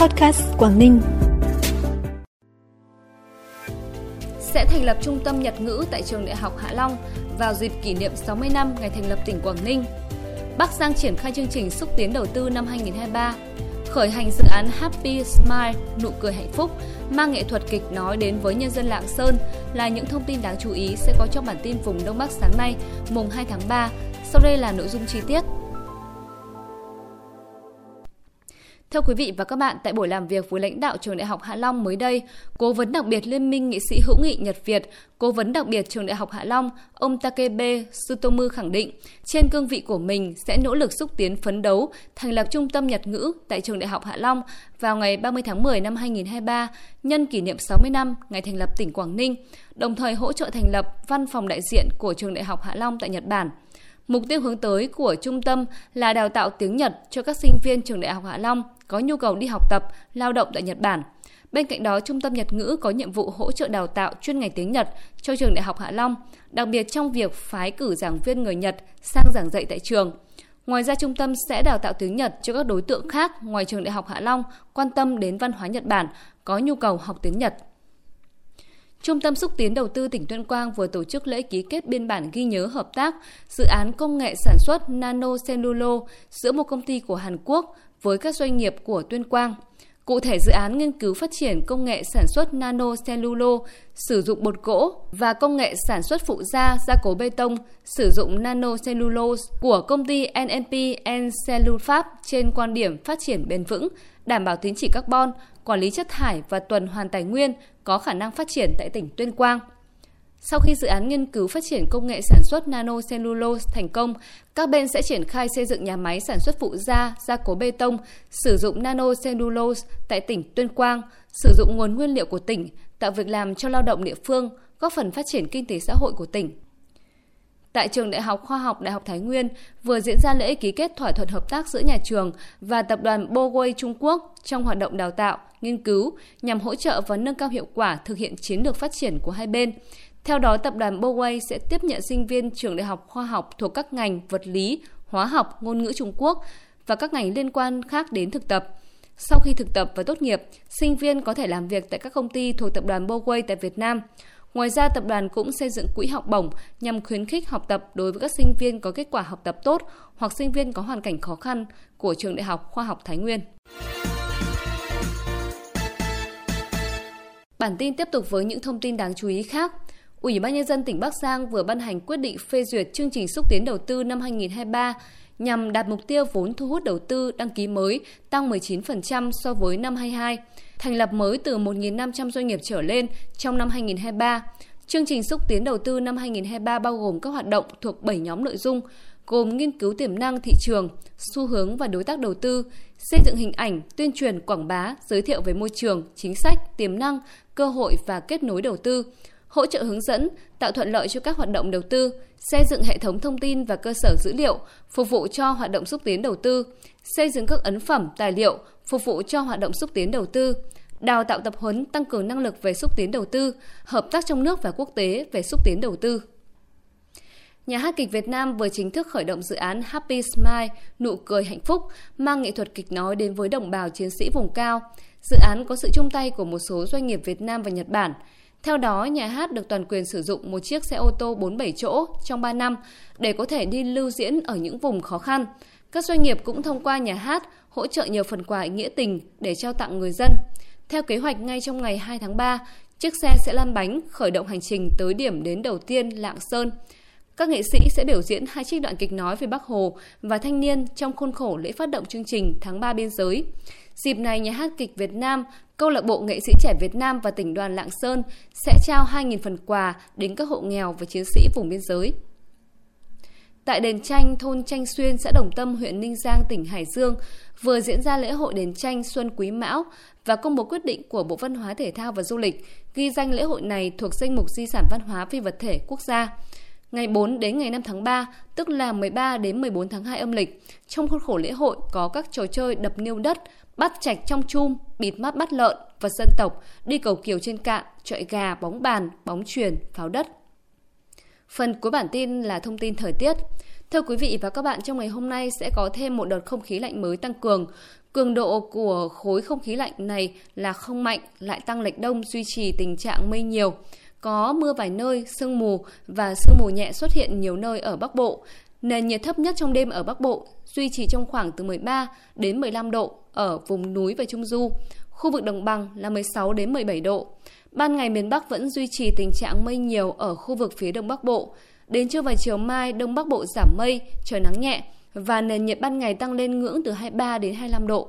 Podcast Quảng Ninh. Sẽ thành lập trung tâm Nhật ngữ tại trường Đại học Hạ Long vào dịp kỷ niệm 60 năm ngày thành lập tỉnh Quảng Ninh. Bắc Giang triển khai chương trình xúc tiến đầu tư năm 2023 khởi hành dự án Happy Smile, nụ cười hạnh phúc, mang nghệ thuật kịch nói đến với nhân dân Lạng Sơn là những thông tin đáng chú ý sẽ có trong bản tin vùng Đông Bắc sáng nay, mùng 2 tháng 3. Sau đây là nội dung chi tiết. Theo quý vị và các bạn, tại buổi làm việc với lãnh đạo trường Đại học Hạ Long mới đây, Cố vấn đặc biệt Liên minh nghị sĩ hữu nghị Nhật Việt, Cố vấn đặc biệt trường Đại học Hạ Long, ông Takebe Sutomu khẳng định, trên cương vị của mình sẽ nỗ lực xúc tiến phấn đấu thành lập trung tâm Nhật ngữ tại trường Đại học Hạ Long vào ngày 30 tháng 10 năm 2023, nhân kỷ niệm 60 năm ngày thành lập tỉnh Quảng Ninh, đồng thời hỗ trợ thành lập văn phòng đại diện của trường Đại học Hạ Long tại Nhật Bản. Mục tiêu hướng tới của trung tâm là đào tạo tiếng Nhật cho các sinh viên trường Đại học Hạ Long có nhu cầu đi học tập, lao động tại Nhật Bản. Bên cạnh đó, Trung tâm Nhật ngữ có nhiệm vụ hỗ trợ đào tạo chuyên ngành tiếng Nhật cho trường Đại học Hạ Long, đặc biệt trong việc phái cử giảng viên người Nhật sang giảng dạy tại trường. Ngoài ra, trung tâm sẽ đào tạo tiếng Nhật cho các đối tượng khác ngoài trường Đại học Hạ Long quan tâm đến văn hóa Nhật Bản, có nhu cầu học tiếng Nhật. Trung tâm xúc tiến đầu tư tỉnh Tuyên Quang vừa tổ chức lễ ký kết biên bản ghi nhớ hợp tác dự án công nghệ sản xuất nanocellulo giữa một công ty của Hàn Quốc với các doanh nghiệp của Tuyên Quang. Cụ thể dự án nghiên cứu phát triển công nghệ sản xuất nano cellulo, sử dụng bột gỗ và công nghệ sản xuất phụ gia gia cố bê tông sử dụng nano cellulose của công ty NNP Pháp trên quan điểm phát triển bền vững, đảm bảo tín chỉ carbon, quản lý chất thải và tuần hoàn tài nguyên có khả năng phát triển tại tỉnh Tuyên Quang. Sau khi dự án nghiên cứu phát triển công nghệ sản xuất nanocellulose thành công, các bên sẽ triển khai xây dựng nhà máy sản xuất phụ gia, gia cố bê tông, sử dụng nanocellulose tại tỉnh Tuyên Quang, sử dụng nguồn nguyên liệu của tỉnh, tạo việc làm cho lao động địa phương, góp phần phát triển kinh tế xã hội của tỉnh. Tại trường Đại học Khoa học Đại học Thái Nguyên vừa diễn ra lễ ký kết thỏa thuận hợp tác giữa nhà trường và tập đoàn Boway Trung Quốc trong hoạt động đào tạo, nghiên cứu nhằm hỗ trợ và nâng cao hiệu quả thực hiện chiến lược phát triển của hai bên. Theo đó, tập đoàn Boway sẽ tiếp nhận sinh viên trường đại học khoa học thuộc các ngành vật lý, hóa học, ngôn ngữ Trung Quốc và các ngành liên quan khác đến thực tập. Sau khi thực tập và tốt nghiệp, sinh viên có thể làm việc tại các công ty thuộc tập đoàn Boway tại Việt Nam. Ngoài ra, tập đoàn cũng xây dựng quỹ học bổng nhằm khuyến khích học tập đối với các sinh viên có kết quả học tập tốt hoặc sinh viên có hoàn cảnh khó khăn của trường Đại học Khoa học Thái Nguyên. Bản tin tiếp tục với những thông tin đáng chú ý khác. Ủy ban Nhân dân tỉnh Bắc Giang vừa ban hành quyết định phê duyệt chương trình xúc tiến đầu tư năm 2023 nhằm đạt mục tiêu vốn thu hút đầu tư đăng ký mới tăng 19% so với năm 22, thành lập mới từ 1.500 doanh nghiệp trở lên trong năm 2023. Chương trình xúc tiến đầu tư năm 2023 bao gồm các hoạt động thuộc 7 nhóm nội dung, gồm nghiên cứu tiềm năng thị trường, xu hướng và đối tác đầu tư, xây dựng hình ảnh, tuyên truyền, quảng bá, giới thiệu về môi trường, chính sách, tiềm năng, cơ hội và kết nối đầu tư, hỗ trợ hướng dẫn, tạo thuận lợi cho các hoạt động đầu tư, xây dựng hệ thống thông tin và cơ sở dữ liệu phục vụ cho hoạt động xúc tiến đầu tư, xây dựng các ấn phẩm, tài liệu phục vụ cho hoạt động xúc tiến đầu tư, đào tạo tập huấn tăng cường năng lực về xúc tiến đầu tư, hợp tác trong nước và quốc tế về xúc tiến đầu tư. Nhà hát kịch Việt Nam vừa chính thức khởi động dự án Happy Smile, nụ cười hạnh phúc, mang nghệ thuật kịch nói đến với đồng bào chiến sĩ vùng cao. Dự án có sự chung tay của một số doanh nghiệp Việt Nam và Nhật Bản. Theo đó, nhà hát được toàn quyền sử dụng một chiếc xe ô tô 47 chỗ trong 3 năm để có thể đi lưu diễn ở những vùng khó khăn. Các doanh nghiệp cũng thông qua nhà hát hỗ trợ nhiều phần quà nghĩa tình để trao tặng người dân. Theo kế hoạch ngay trong ngày 2 tháng 3, chiếc xe sẽ lăn bánh khởi động hành trình tới điểm đến đầu tiên Lạng Sơn. Các nghệ sĩ sẽ biểu diễn hai trích đoạn kịch nói về Bắc Hồ và thanh niên trong khuôn khổ lễ phát động chương trình tháng 3 biên giới. Dịp này, Nhà hát kịch Việt Nam, Câu lạc bộ nghệ sĩ trẻ Việt Nam và tỉnh đoàn Lạng Sơn sẽ trao 2.000 phần quà đến các hộ nghèo và chiến sĩ vùng biên giới. Tại đền tranh thôn Tranh Xuyên, xã Đồng Tâm, huyện Ninh Giang, tỉnh Hải Dương, vừa diễn ra lễ hội đền tranh Xuân Quý Mão và công bố quyết định của Bộ Văn hóa Thể thao và Du lịch ghi danh lễ hội này thuộc danh mục di sản văn hóa phi vật thể quốc gia. Ngày 4 đến ngày 5 tháng 3, tức là 13 đến 14 tháng 2 âm lịch, trong khuôn khổ lễ hội có các trò chơi đập niêu đất, bắt chạch trong chum, bịt mắt bắt lợn, vật dân tộc, đi cầu kiều trên cạn, chạy gà, bóng bàn, bóng truyền, pháo đất. Phần cuối bản tin là thông tin thời tiết. Thưa quý vị và các bạn, trong ngày hôm nay sẽ có thêm một đợt không khí lạnh mới tăng cường. Cường độ của khối không khí lạnh này là không mạnh, lại tăng lệch đông duy trì tình trạng mây nhiều. Có mưa vài nơi, sương mù và sương mù nhẹ xuất hiện nhiều nơi ở Bắc Bộ. Nền nhiệt thấp nhất trong đêm ở Bắc Bộ duy trì trong khoảng từ 13 đến 15 độ ở vùng núi và Trung Du. Khu vực đồng bằng là 16 đến 17 độ. Ban ngày miền Bắc vẫn duy trì tình trạng mây nhiều ở khu vực phía Đông Bắc Bộ. Đến trưa và chiều mai, Đông Bắc Bộ giảm mây, trời nắng nhẹ và nền nhiệt ban ngày tăng lên ngưỡng từ 23 đến 25 độ.